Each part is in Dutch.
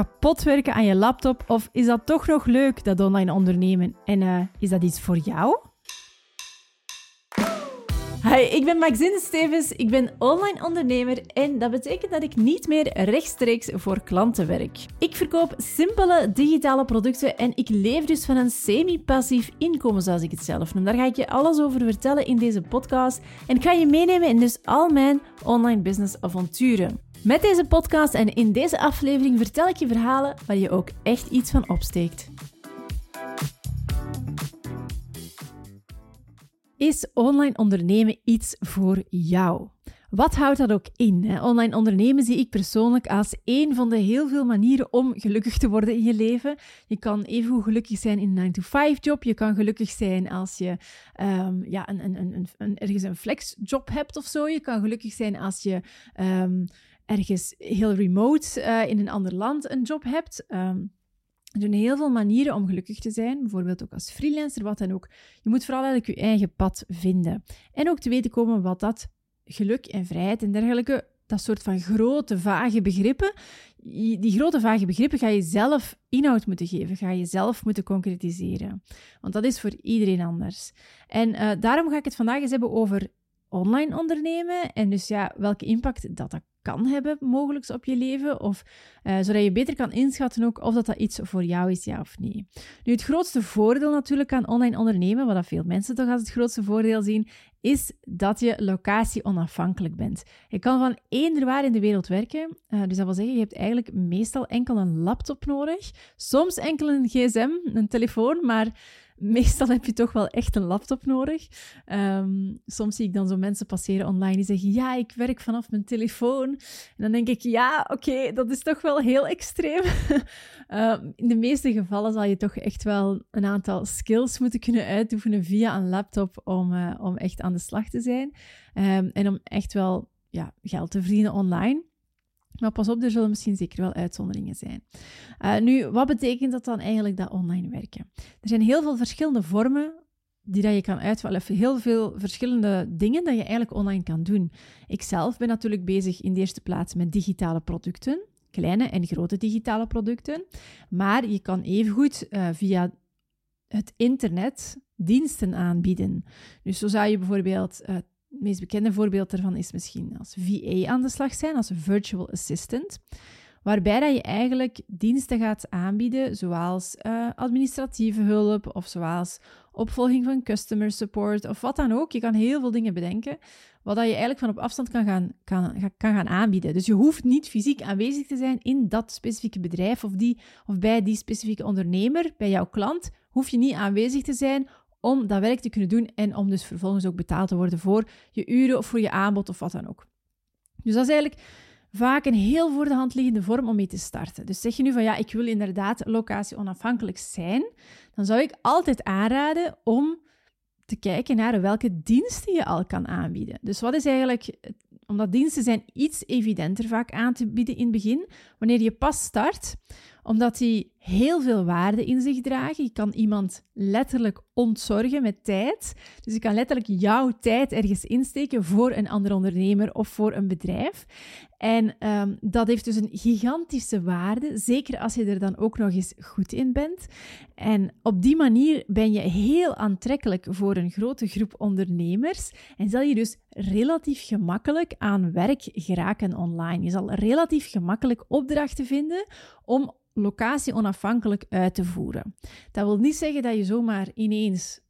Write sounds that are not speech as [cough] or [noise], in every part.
kapot werken aan je laptop of is dat toch nog leuk, dat online ondernemen? En uh, is dat iets voor jou? Hi, ik ben Maxine Stevens, ik ben online ondernemer en dat betekent dat ik niet meer rechtstreeks voor klanten werk. Ik verkoop simpele digitale producten en ik leef dus van een semi-passief inkomen, zoals ik het zelf noem. Daar ga ik je alles over vertellen in deze podcast en ik ga je meenemen in dus al mijn online business avonturen. Met deze podcast en in deze aflevering vertel ik je verhalen waar je ook echt iets van opsteekt. Is online ondernemen iets voor jou? Wat houdt dat ook in? Online ondernemen zie ik persoonlijk als een van de heel veel manieren om gelukkig te worden in je leven. Je kan even gelukkig zijn in een 9-to-5-job. Je kan gelukkig zijn als je um, ja, een, een, een, een, ergens een flexjob hebt of zo. Je kan gelukkig zijn als je um, ergens heel remote uh, in een ander land een job hebt. Um, er zijn heel veel manieren om gelukkig te zijn, bijvoorbeeld ook als freelancer, wat dan ook. Je moet vooral eigenlijk je eigen pad vinden. En ook te weten komen wat dat geluk en vrijheid en dergelijke, dat soort van grote, vage begrippen, die grote, vage begrippen ga je zelf inhoud moeten geven, ga je zelf moeten concretiseren. Want dat is voor iedereen anders. En uh, daarom ga ik het vandaag eens hebben over online ondernemen en dus ja, welke impact dat, dat kan hebben, mogelijk op je leven. Of uh, zodat je beter kan inschatten ook of dat, dat iets voor jou is, ja of nee. Nu, het grootste voordeel natuurlijk aan online ondernemen, wat dat veel mensen toch als het grootste voordeel zien, is dat je locatie onafhankelijk bent. Je kan van eender waar in de wereld werken. Uh, dus dat wil zeggen, je hebt eigenlijk meestal enkel een laptop nodig. Soms enkel een gsm, een telefoon, maar meestal heb je toch wel echt een laptop nodig. Um, soms zie ik dan zo mensen passeren online die zeggen: Ja, ik werk vanaf mijn telefoon. En dan denk ik: Ja, oké, dat is toch wel heel extreem. uh, [laughs] in de meeste gevallen zal je toch echt wel een aantal skills moeten kunnen uitoefenen via een laptop om, uh, om echt aan de slag te zijn. Um, en om echt wel ja, geld te verdienen online. Maar pas op, er zullen misschien zeker wel uitzonderingen zijn. Uh, nu, wat betekent dat dan eigenlijk, dat online werken? Er zijn heel veel verschillende vormen die dat je kan uitvallen. Heel veel verschillende dingen dat je eigenlijk online kan doen. Ik zelf ben natuurlijk bezig in de eerste plaats met digitale producten. Kleine en grote digitale producten. Maar je kan evengoed uh, via het internet diensten aanbieden. Dus zo zou je bijvoorbeeld uh, het meest bekende voorbeeld daarvan is misschien als VA aan de slag zijn, als virtual assistant. Waarbij dat je eigenlijk diensten gaat aanbieden, zoals uh, administratieve hulp of zoals opvolging van customer support of wat dan ook. Je kan heel veel dingen bedenken, wat dat je eigenlijk van op afstand kan gaan, kan, kan gaan aanbieden. Dus je hoeft niet fysiek aanwezig te zijn in dat specifieke bedrijf of, die, of bij die specifieke ondernemer, bij jouw klant, hoef je niet aanwezig te zijn om dat werk te kunnen doen en om dus vervolgens ook betaald te worden voor je uren of voor je aanbod of wat dan ook. Dus dat is eigenlijk vaak een heel voor de hand liggende vorm om mee te starten. Dus zeg je nu van ja, ik wil inderdaad locatie onafhankelijk zijn, dan zou ik altijd aanraden om te kijken naar welke diensten je al kan aanbieden. Dus wat is eigenlijk, omdat diensten zijn iets evidenter vaak aan te bieden in het begin, wanneer je pas start, omdat die heel veel waarde in zich dragen. Je kan iemand letterlijk ontzorgen met tijd. Dus je kan letterlijk jouw tijd ergens insteken voor een andere ondernemer of voor een bedrijf. En um, dat heeft dus een gigantische waarde, zeker als je er dan ook nog eens goed in bent. En op die manier ben je heel aantrekkelijk voor een grote groep ondernemers en zal je dus relatief gemakkelijk aan werk geraken online. Je zal relatief gemakkelijk opdrachten vinden om locatie onafhankelijk uit te voeren. Dat wil niet zeggen dat je zomaar ineens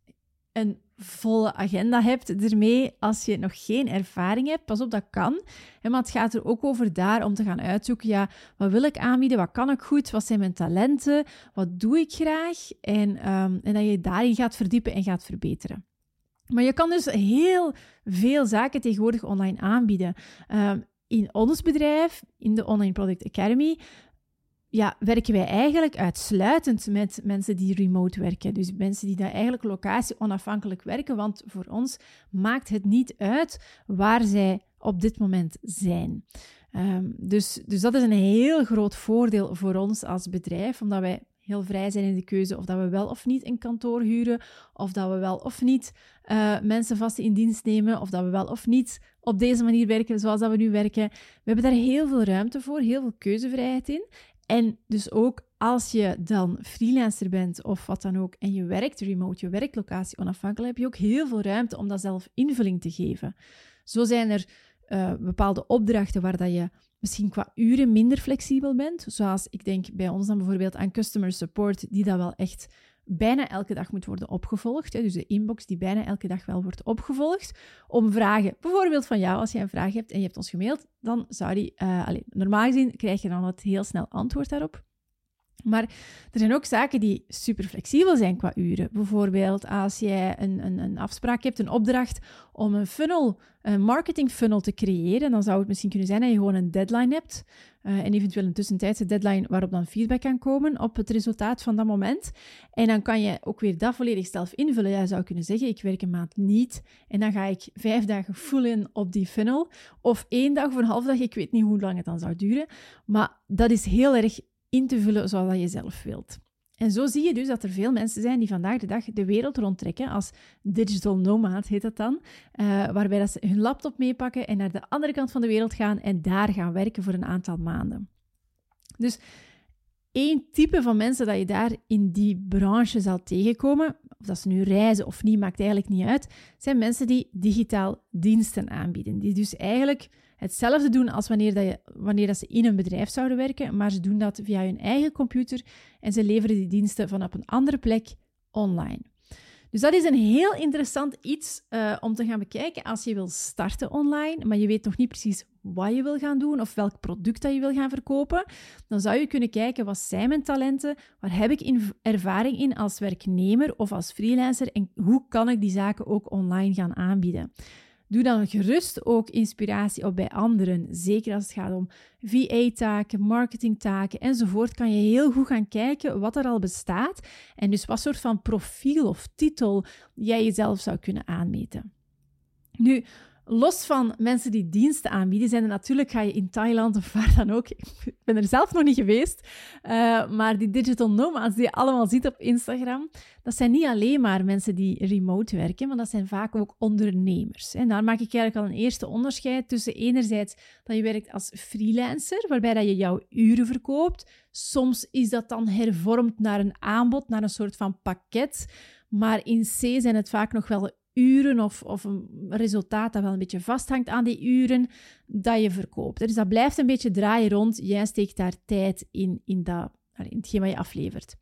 een volle agenda hebt ermee als je nog geen ervaring hebt. Pas op, dat kan. Maar het gaat er ook over daar om te gaan uitzoeken, ja, wat wil ik aanbieden, wat kan ik goed, wat zijn mijn talenten, wat doe ik graag en, um, en dat je daarin gaat verdiepen en gaat verbeteren. Maar je kan dus heel veel zaken tegenwoordig online aanbieden. Um, in ons bedrijf, in de Online Product Academy, ja, werken wij eigenlijk uitsluitend met mensen die remote werken. Dus mensen die daar eigenlijk locatie onafhankelijk werken, want voor ons maakt het niet uit waar zij op dit moment zijn. Um, dus, dus dat is een heel groot voordeel voor ons als bedrijf, omdat wij heel vrij zijn in de keuze of dat we wel of niet een kantoor huren, of dat we wel of niet uh, mensen vast in dienst nemen, of dat we wel of niet op deze manier werken zoals dat we nu werken. We hebben daar heel veel ruimte voor, heel veel keuzevrijheid in. En dus ook als je dan freelancer bent of wat dan ook en je werkt remote, je werklocatie onafhankelijk, heb je ook heel veel ruimte om dat zelf invulling te geven. Zo zijn er uh, bepaalde opdrachten waar dat je misschien qua uren minder flexibel bent. Zoals ik denk bij ons dan bijvoorbeeld aan customer support, die dat wel echt bijna elke dag moet worden opgevolgd. Dus de inbox die bijna elke dag wel wordt opgevolgd. Om vragen, bijvoorbeeld van jou, als je een vraag hebt en je hebt ons gemaild, dan zou die, uh, allez, normaal gezien krijg je dan het heel snel antwoord daarop. Maar er zijn ook zaken die super flexibel zijn qua uren. Bijvoorbeeld als jij een, een, een, afspraak hebt, een opdracht om een funnel, een marketing funnel te creëren, dan zou het misschien kunnen zijn dat je gewoon een deadline hebt. Uh, en eventueel een tussentijdse deadline waarop dan feedback kan komen op het resultaat van dat moment. En dan kan je ook weer dat volledig zelf invullen. Jij zou kunnen zeggen, ik werk een maand niet en dan ga ik vijf dagen full in op die funnel. Of één dag of een half dag, ik weet niet hoe lang het dan zou duren. Maar dat is heel erg in te vullen zoals je zelf wilt. En zo zie je dus dat er veel mensen zijn die vandaag de dag de wereld rondtrekken, als digital nomad heet dat dan, uh, waarbij dat ze hun laptop meepakken en naar de andere kant van de wereld gaan en daar gaan werken voor een aantal maanden. Dus één type van mensen dat je daar in die branche zal tegenkomen, of dat ze nu reizen of niet, maakt eigenlijk niet uit, zijn mensen die digitaal diensten aanbieden. Die dus eigenlijk hetzelfde doen als wanneer, dat je, wanneer dat ze in een bedrijf zouden werken, maar ze doen dat via hun eigen computer en ze leveren die diensten van op een andere plek online. Dus dat is een heel interessant iets uh, om te gaan bekijken als je wil starten online, maar je weet nog niet precies wat je wil gaan doen of welk product dat je wil gaan verkopen. Dan zou je kunnen kijken, wat zijn mijn talenten? Waar heb ik in ervaring in als werknemer of als freelancer? En hoe kan ik die zaken ook online gaan aanbieden? Doe dan gerust ook inspiratie op bij anderen. Zeker als het gaat om VA-taken, marketingtaken enzovoort, kan je heel goed gaan kijken wat er al bestaat en dus wat soort van profiel of titel jij jezelf zou kunnen aanmeten. Nu, los van mensen die diensten aanbieden, zijn er natuurlijk, ga je in Thailand of waar dan ook, [laughs] ik ben er zelf nog niet geweest, uh, maar die digital nomads die je allemaal ziet op Instagram, dat zijn niet alleen maar mensen die remote werken, maar dat zijn vaak ook ondernemers. En daar maak ik eigenlijk al een eerste onderscheid tussen enerzijds dat je werkt als freelancer, waarbij dat je jouw uren verkoopt. Soms is dat dan hervormd naar een aanbod, naar een soort van pakket, maar in C zijn het vaak nog wel uren of, of een resultaat dat wel een beetje vasthangt aan die uren dat je verkoopt. Dus dat blijft een beetje draaien rond. Jij steekt daar tijd in, in, dat, in hetgeen wat je aflevert.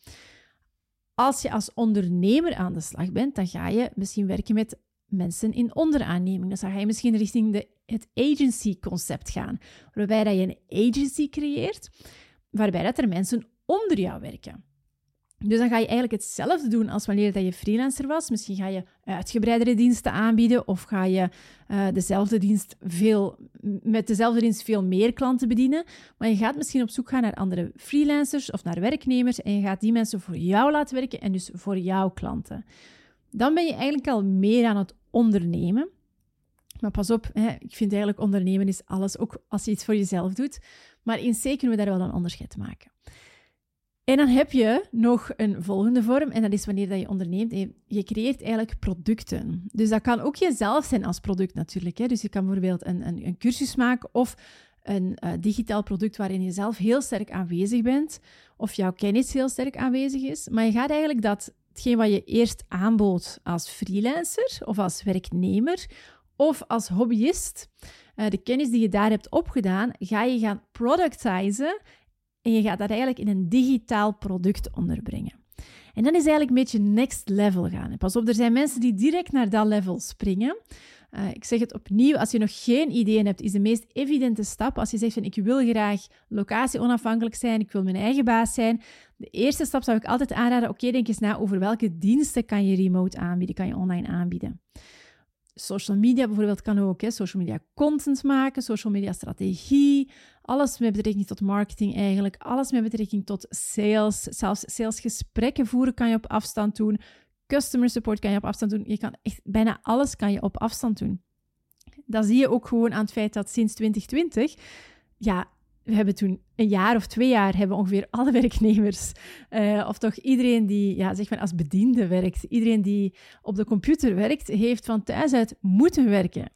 Als je als ondernemer aan de slag bent, dan ga je misschien werken met mensen in onderaanneming. Dus dan ga je misschien richting de, het agency-concept gaan, waarbij dat je een agency creëert, waarbij dat er mensen onder jou werken. Dus dan ga je eigenlijk hetzelfde doen als wanneer dat je freelancer was. Misschien ga je uitgebreidere diensten aanbieden of ga je uh, dezelfde dienst veel, met dezelfde dienst veel meer klanten bedienen. Maar je gaat misschien op zoek gaan naar andere freelancers of naar werknemers en je gaat die mensen voor jou laten werken en dus voor jouw klanten. Dan ben je eigenlijk al meer aan het ondernemen. Maar pas op, hè, ik vind eigenlijk ondernemen is alles, ook als je iets voor jezelf doet. Maar in C kunnen we daar wel een onderscheid maken. En dan heb je nog een volgende vorm, en dat is wanneer dat je onderneemt je creëert eigenlijk producten. Dus dat kan ook jezelf zijn als product natuurlijk. Hè. Dus je kan bijvoorbeeld een, een, een cursus maken of een uh, digitaal product waarin je zelf heel sterk aanwezig bent, of jouw kennis heel sterk aanwezig is. Maar je gaat eigenlijk dat, hetgeen wat je eerst aanbood als freelancer of als werknemer of als hobbyist, uh, de kennis die je daar hebt opgedaan, ga je gaan productizen en je gaat dat eigenlijk in een digitaal product onderbrengen. En dan is eigenlijk een beetje next level gaan. Pas op, er zijn mensen die direct naar dat level springen. Uh, ik zeg het opnieuw, als je nog geen ideeën hebt, is de meest evidente stap. Als je zegt van ik wil graag locatie onafhankelijk zijn, ik wil mijn eigen baas zijn. De eerste stap zou ik altijd aanraden, oké, denk eens na over welke diensten kan je remote aanbieden, kan je online aanbieden. Social media bijvoorbeeld kan ook, social media content maken, social media strategie, alles met betrekking tot marketing eigenlijk, alles met betrekking tot sales, zelfs salesgesprekken voeren kan je op afstand doen, customer support kan je op afstand doen, je kan echt bijna alles kan je op afstand doen. Dat zie je ook gewoon aan het feit dat sinds 2020, ja, we hebben toen een jaar of twee jaar hebben ongeveer alle [laughs] werknemers, uh, of toch iedereen die ja, zeg maar als bediende werkt, iedereen die op de computer werkt, heeft van thuis uit moeten werken.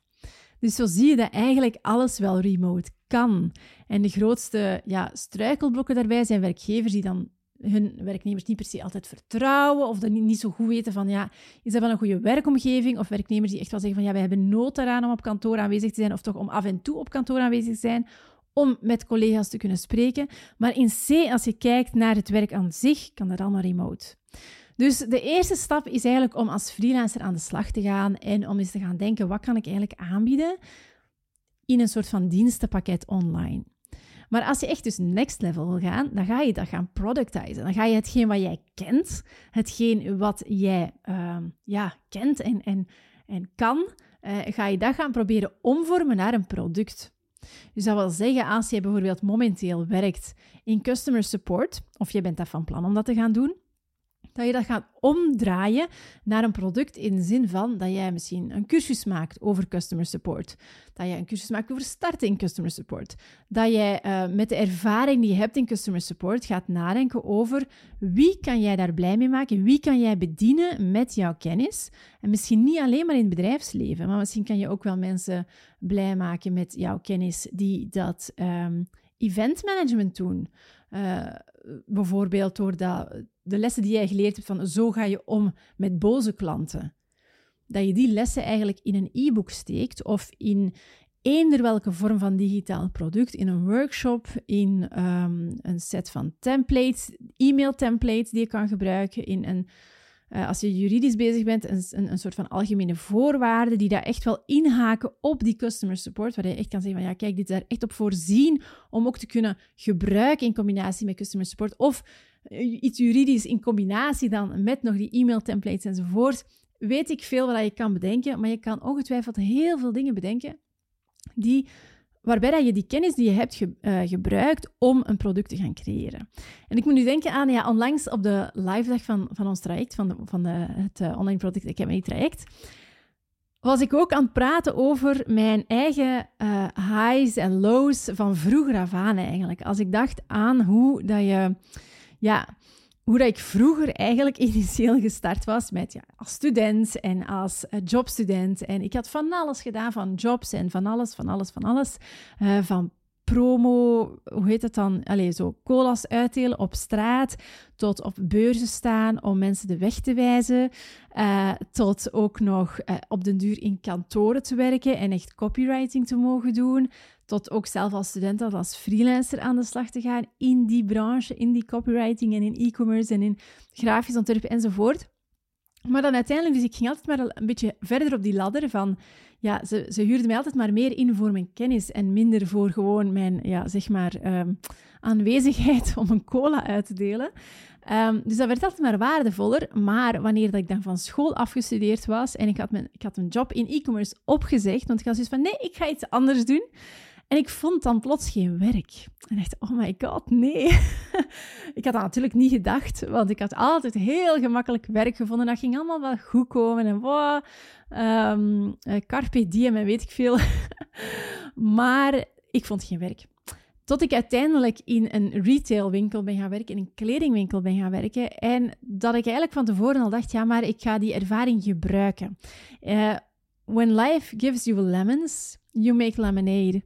Dus zo zie je dat eigenlijk alles wel remote kan. En de grootste ja, struikelblokken daarbij zijn werkgevers die dan hun werknemers niet per se altijd vertrouwen of dan niet zo goed weten van ja, is dat wel een goede werkomgeving? Of werknemers die echt wel zeggen van ja, wij hebben nood eraan om op kantoor aanwezig te zijn of toch om af en toe op kantoor aanwezig te zijn om met collega's te kunnen spreken. Maar in C, als je kijkt naar het werk aan zich, kan dat allemaal remote. Dus de eerste stap is eigenlijk om als freelancer aan de slag te gaan en om eens te gaan denken, wat kan ik eigenlijk aanbieden in een soort van dienstenpakket online. Maar als je echt dus next level wil gaan, dan ga je dat gaan productizen. Dan ga je hetgeen wat jij kent, hetgeen wat jij uh, ja, kent en, en, en kan, uh, ga je dat gaan proberen omvormen naar een product. Dus dat wil zeggen, als je bijvoorbeeld momenteel werkt in customer support, of je bent dat van plan om dat te gaan doen, dat je dat gaat omdraaien naar een product in de zin van dat jij misschien een cursus maakt over customer support. Dat je een cursus maakt over starten in customer support. Dat jij uh, met de ervaring die je hebt in customer support gaat nadenken over wie kan jij daar blij mee maken, wie kan jij bedienen met jouw kennis. En misschien niet alleen maar in het bedrijfsleven, maar misschien kan je ook wel mensen blij maken met jouw kennis die dat um, eventmanagement doen. Uh, bijvoorbeeld door dat, de lessen die jij geleerd hebt van zo ga je om met boze klanten. Dat je die lessen eigenlijk in een e-book steekt of in eender welke vorm van digitaal product, in een workshop, in um, een set van templates, e-mail templates die je kan gebruiken, in een uh, als je juridisch bezig bent, een, een, een, soort van algemene voorwaarden die daar echt wel inhaken op die customer support, waar je echt kan zeggen van ja, kijk, dit is daar echt op voorzien om ook te kunnen gebruiken in combinatie met customer support of uh, iets juridisch in combinatie dan met nog die e-mail templates enzovoort. Weet ik veel wat je kan bedenken, maar je kan ongetwijfeld heel veel dingen bedenken die waarbij dat je die kennis die je hebt uh, gebruikt om een product te gaan creëren. En ik moet nu denken aan, ja, onlangs op de live dag van, van ons traject, van, van de, het uh, online product Academy traject, was ik ook aan het praten over mijn eigen uh, highs en lows van vroeger af aan eigenlijk. Als ik dacht aan hoe dat je, ja, hoe dat ik vroeger eigenlijk initieel gestart was met ja, als student en als uh, jobstudent. En ik had van alles gedaan, van jobs en van alles, van alles, van alles. Uh, van promo, hoe heet het dan? Allee, zo colas uitdelen op straat, tot op beurzen staan om mensen de weg te wijzen, uh, tot ook nog op den duur in kantoren te werken en echt copywriting te mogen doen, tot ook zelf als student of als freelancer aan de slag te gaan in die branche, in die copywriting en in e-commerce en in grafisch ontwerp enzovoort. Maar dan uiteindelijk, dus ik ging altijd maar een beetje verder op die ladder van, ja, ze, ze huurden mij altijd maar meer in voor mijn kennis en minder voor gewoon mijn, ja, zeg maar, um, aanwezigheid om een cola uit te delen. Um, dus dat werd altijd maar waardevoller. Maar wanneer dat ik dan van school afgestudeerd was en ik had, mijn, ik had een job in e-commerce opgezegd, want ik had zoiets van, nee, ik ga iets anders doen. En ik vond dan plots geen werk. En dacht, oh my god, nee. [laughs] ik had dat natuurlijk niet gedacht, want ik had altijd heel gemakkelijk werk gevonden. Dat ging allemaal wel goed komen en wow, um, carpe diem en weet ik veel. [laughs] maar ik vond geen werk. Tot ik uiteindelijk in een retailwinkel ben gaan werken, in een kledingwinkel ben gaan werken. En dat ik eigenlijk van tevoren al dacht, ja, maar ik ga die ervaring gebruiken. Uh, when life gives you lemons, you make lemonade.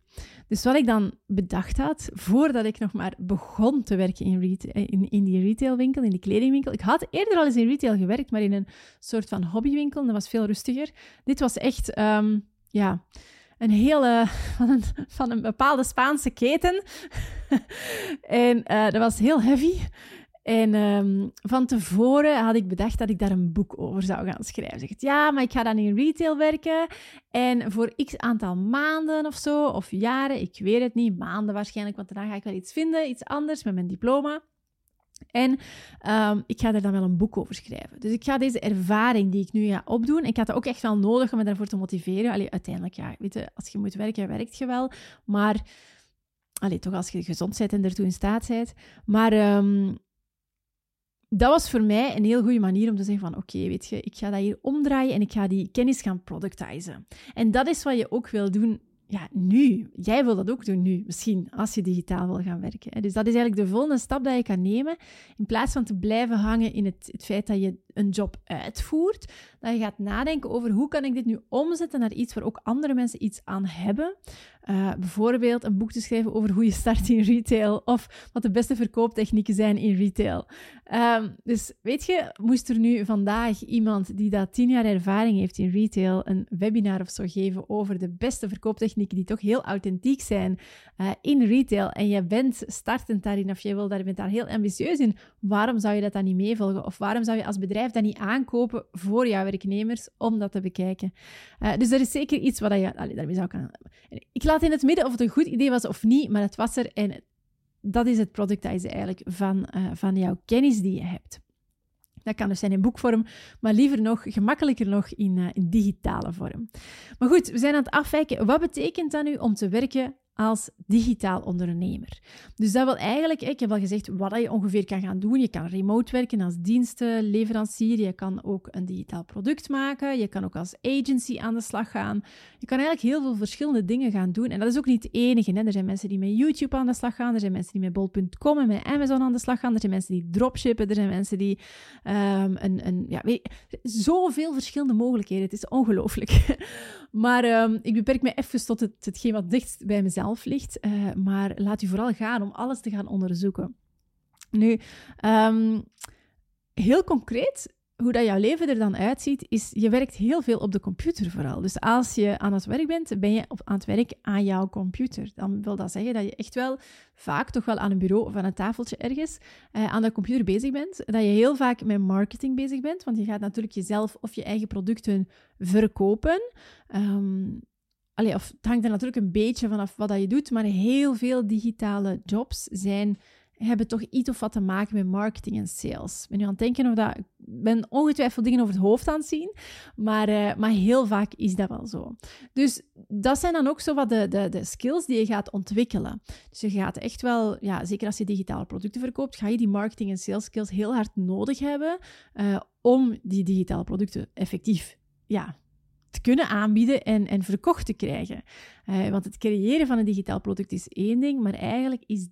Dus wat ik dan bedacht had, voordat ik nog maar begon te werken in, in, in, die retailwinkel, in die kledingwinkel. Ik had eerder al eens in retail gewerkt, maar in een soort van hobbywinkel. Dat was veel rustiger. Dit was echt, um, ja, een hele, [laughs] van een, van een bepaalde Spaanse keten. [laughs] en uh, dat was heel heavy. En um, van tevoren had ik bedacht dat ik daar een boek over zou gaan schrijven. Zeg, ja, maar ik ga dan in retail werken. En voor x aantal maanden of zo, of jaren, ik weet het niet, maanden waarschijnlijk, want daarna ga ik wel iets vinden, iets anders met mijn diploma. En um, ik ga er dan wel een boek over schrijven. Dus ik ga deze ervaring die ik nu ga opdoen, ik had dat ook echt wel nodig om me daarvoor te motiveren. Allee, uiteindelijk, ja, weet je, als je moet werken, werkt je wel. Maar, allee, toch als je gezond bent en ertoe in staat bent. Maar um, dat was voor mij een heel goede manier om te zeggen van oké, weet je, ik ga dat hier omdraaien en ik ga die kennis gaan productizen. En dat is wat je ook wil doen ja, nu. Jij wil dat ook doen nu, misschien, als je digitaal wil gaan werken. Dus dat is eigenlijk de volgende stap dat je kan nemen. In plaats van te blijven hangen in het, het feit dat je een job uitvoert, dat je gaat nadenken over hoe kan ik dit nu omzetten naar iets waar ook andere mensen iets aan hebben. Uh, bijvoorbeeld een boek te schrijven over hoe je start in retail of wat de beste verkooptechnieken zijn in retail. Um, dus weet je, moest er nu vandaag iemand die dat tien jaar ervaring heeft in retail een webinar of zo geven over de beste verkooptechnieken die toch heel authentiek zijn uh, in retail en je bent startend daarin of je wil daar, bent daar heel ambitieus in, waarom zou je dat dan niet meevolgen? Of waarom zou je als bedrijf dat niet aankopen voor jouw werknemers om dat te bekijken? Uh, dus er is zeker iets wat je allee, daarmee zou kunnen. Ik laat in het midden of het een goed idee was of niet, maar het was er en dat is het productizen eigenlijk van, uh, van jouw kennis die je hebt. Dat kan dus zijn in boekvorm, maar liever nog, gemakkelijker nog in, uh, in digitale vorm. Maar goed, we zijn aan het afwijken. Wat betekent dat nu om te werken als digitaal ondernemer. Dus dat wil eigenlijk, ik heb al gezegd wat je ongeveer kan gaan doen. Je kan remote werken als dienstenleverancier, je kan ook een digitaal product maken, je kan ook als agency aan de slag gaan. Je kan eigenlijk heel veel verschillende dingen gaan doen. En dat is ook niet het enige. Hè. Er zijn mensen die met YouTube aan de slag gaan, er zijn mensen die met bol.com en met Amazon aan de slag gaan, er zijn mensen die dropshippen, er zijn mensen die um, een, een ja, weet, zoveel verschillende mogelijkheden. Het is ongelooflijk. [laughs] maar um, ik beperk me even tot het, hetgeen wat dichtst bij mezelf ligt. Uh, maar laat u vooral gaan om alles te gaan onderzoeken. Nu, um, heel concreet, hoe dat jouw leven er dan uitziet, is je werkt heel veel op de computer vooral. Dus als je aan het werk bent, ben je op, aan het werk aan jouw computer. Dan wil dat zeggen dat je echt wel vaak toch wel aan een bureau of aan een tafeltje ergens uh, aan de computer bezig bent. Dat je heel vaak met marketing bezig bent, want je gaat natuurlijk jezelf of je eigen producten verkopen. Um, Allee, of het hangt er natuurlijk een beetje vanaf wat dat je doet, maar heel veel digitale jobs zijn, hebben toch iets of wat te maken met marketing en sales. Ik ben nu aan het denken of dat... Ik ben ongetwijfeld dingen over het hoofd aan het zien, maar, uh, maar heel vaak is dat wel zo. Dus dat zijn dan ook zo wat de, de, de skills die je gaat ontwikkelen. Dus je gaat echt wel, ja, zeker als je digitale producten verkoopt, ga je die marketing en sales skills heel hard nodig hebben uh, om die digitale producten effectief ja, kunnen aanbieden en, en verkocht te krijgen. Uh, want het creëren van een digitaal product is één ding, maar eigenlijk is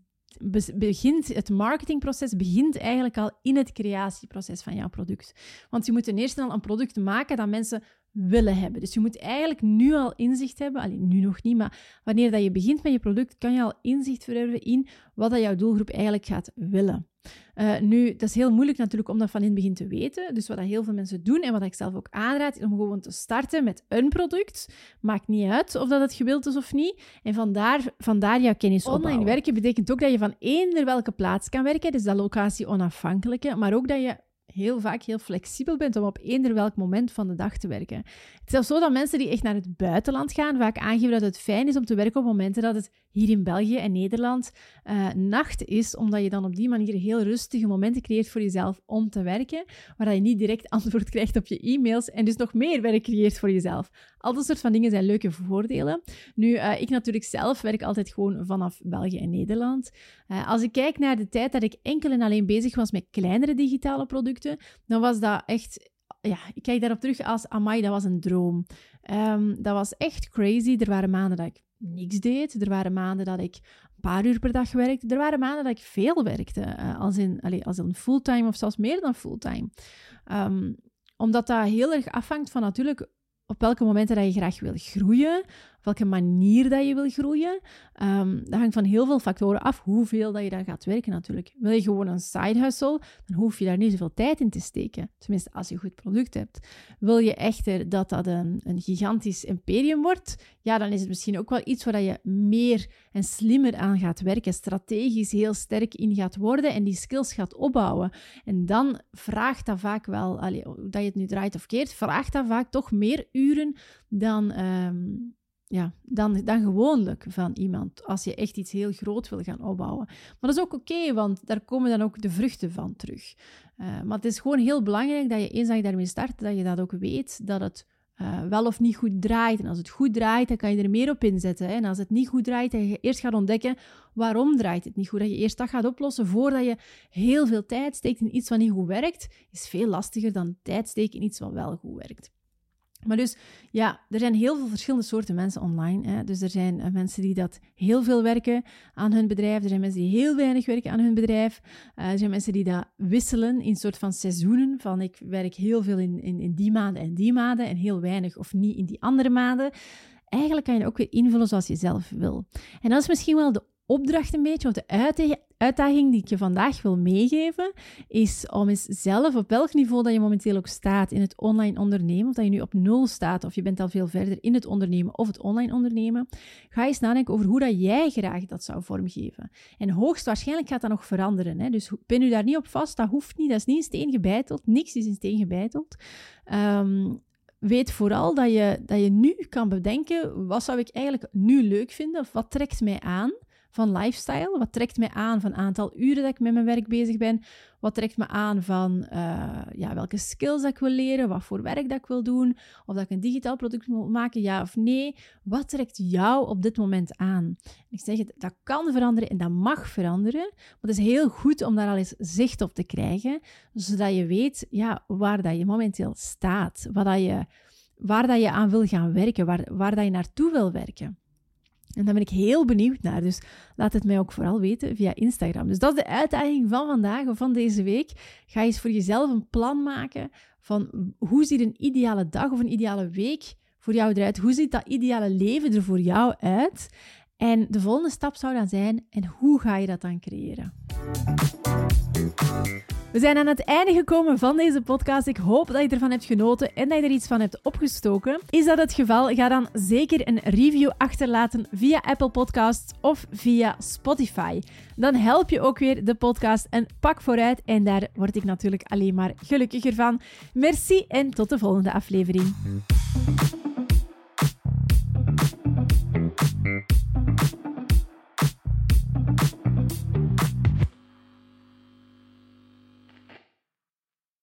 begint het marketingproces begint eigenlijk al in het creatieproces van jouw product. Want je moet ten eerste al een product maken dat mensen willen hebben. Dus je moet eigenlijk nu al inzicht hebben, alleen nu nog niet, maar wanneer dat je begint met je product, kan je al inzicht verwerven in wat dat jouw doelgroep eigenlijk gaat willen. Uh, nu, dat is heel moeilijk natuurlijk om dat van in het begin te weten. Dus wat dat heel veel mensen doen en wat ik zelf ook aanraad, is om gewoon te starten met een product. Maakt niet uit of dat het gewild is of niet. En vandaar, vandaar jouw kennis Online opbouwen. werken betekent ook dat je van eender welke plaats kan werken. Dus dat locatie onafhankelijke. Maar ook dat je heel vaak heel flexibel bent om op eender welk moment van de dag te werken. Het is zelfs zo dat mensen die echt naar het buitenland gaan vaak aangeven dat het fijn is om te werken op momenten dat het hier in België en Nederland uh, nacht is, omdat je dan op die manier heel rustige momenten creëert voor jezelf om te werken, waar je niet direct antwoord krijgt op je e-mails en dus nog meer werk creëert voor jezelf. Al dat soort van dingen zijn leuke voordelen. Nu, uh, ik natuurlijk zelf werk altijd gewoon vanaf België en Nederland. Uh, als ik kijk naar de tijd dat ik enkel en alleen bezig was met kleinere digitale producten, dan was dat echt ja, ik kijk daarop terug als, amai, dat was een droom. Um, dat was echt crazy. Er waren maanden dat ik niks deed. Er waren maanden dat ik een paar uur per dag werkte. Er waren maanden dat ik veel werkte, uh, als, in, allez, als in fulltime of zelfs meer dan fulltime. Um, omdat dat heel erg afhangt van natuurlijk op welke momenten dat je graag wil groeien, welke manier dat je wil groeien. Um, dat hangt van heel veel factoren af, hoeveel dat je daar gaat werken natuurlijk. Wil je gewoon een side hustle, dan hoef je daar niet zoveel tijd in te steken. Tenminste, als je een goed product hebt. Wil je echter dat dat een, een gigantisch imperium wordt, ja, dan is het misschien ook wel iets waar je meer en slimmer aan gaat werken, strategisch heel sterk in gaat worden en die skills gaat opbouwen. En dan vraagt dat vaak wel, dat je het nu draait of keert, vraagt dat vaak toch meer uren dan... Um, ja, dan, dan gewoonlijk van iemand. Als je echt iets heel groot wil gaan opbouwen. Maar dat is ook oké, want daar komen dan ook de vruchten van terug. Uh, maar het is gewoon heel belangrijk dat je eens dat je daarmee start, dat je dat ook weet, dat het uh, wel of niet goed draait. En als het goed draait, dan kan je er meer op inzetten. Hè? En als het niet goed draait, dan je eerst gaat ontdekken waarom draait het niet goed. Dat je eerst dat gaat oplossen voordat je heel veel tijd steekt in iets wat niet goed werkt, is veel lastiger dan tijd steken in iets wat wel goed werkt. Maar dus ja, er zijn heel veel verschillende soorten mensen online. Hè. Dus er zijn uh, mensen die dat heel veel werken aan hun bedrijf. Er zijn mensen die heel weinig werken aan hun bedrijf. Uh, er zijn mensen die dat wisselen in soort van seizoenen. Van ik werk heel veel in, in, in die maanden en die maanden en heel weinig of niet in die andere maanden. Eigenlijk kan je ook weer invullen zoals je zelf wil. En dat is misschien wel de opdracht een beetje, of de uitdaging die ik je vandaag wil meegeven, is om eens zelf, op welk niveau dat je momenteel ook staat in het online ondernemen, of dat je nu op nul staat, of je bent al veel verder in het ondernemen of het online ondernemen, ga eens nadenken over hoe dat jij graag dat zou vormgeven. En hoogstwaarschijnlijk gaat dat nog veranderen. Hè? Dus ben u daar niet op vast, dat hoeft niet, dat is niet in steen gebeiteld, niks is in steen gebeiteld. Um, weet vooral dat je, dat je nu kan bedenken, wat zou ik eigenlijk nu leuk vinden, of wat trekt mij aan van lifestyle? Wat trekt mij aan van aantal uren dat ik met mijn werk bezig ben? Wat trekt me aan van uh, ja, welke skills dat ik wil leren? Wat voor werk dat ik wil doen? Of dat ik een digitaal product wil maken, ja of nee? Wat trekt jou op dit moment aan? Ik zeg het, dat kan veranderen en dat mag veranderen. Maar het is heel goed om daar al eens zicht op te krijgen, zodat je weet ja, waar dat je momenteel staat. Wat dat je, waar dat je aan wil gaan werken, waar, waar dat je naartoe wil werken. En daar ben ik heel benieuwd naar. Dus laat het mij ook vooral weten via Instagram. Dus dat is de uitdaging van vandaag of van deze week. Ga eens voor jezelf een plan maken van hoe ziet een ideale dag of een ideale week voor jou eruit? Hoe ziet dat ideale leven er voor jou uit? En de volgende stap zou dan zijn, en hoe ga je dat dan creëren? We zijn aan het einde gekomen van deze podcast. Ik hoop dat je ervan hebt genoten en dat je er iets van hebt opgestoken. Is dat het geval? Ga dan zeker een review achterlaten via Apple Podcasts of via Spotify. Dan help je ook weer de podcast een pak vooruit en daar word ik natuurlijk alleen maar gelukkiger van. Merci en tot de volgende aflevering.